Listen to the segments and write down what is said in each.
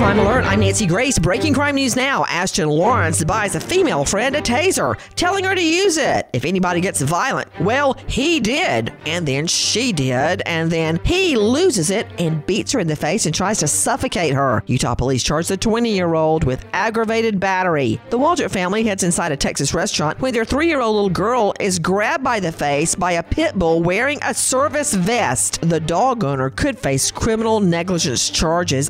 Crime Alert, I'm Nancy Grace. Breaking crime news now. Ashton Lawrence buys a female friend a taser, telling her to use it if anybody gets violent. Well, he did, and then she did, and then he loses it and beats her in the face and tries to suffocate her. Utah police charge the 20 year old with aggravated battery. The Waldrop family heads inside a Texas restaurant when their three year old little girl is grabbed by the face by a pit bull wearing a service vest. The dog owner could face criminal negligence charges.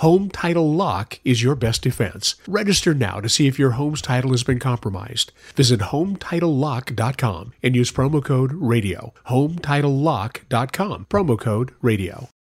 Home Title Lock is your best defense. Register now to see if your home's title has been compromised. Visit HometitleLock.com and use promo code RADIO. HometitleLock.com, promo code RADIO.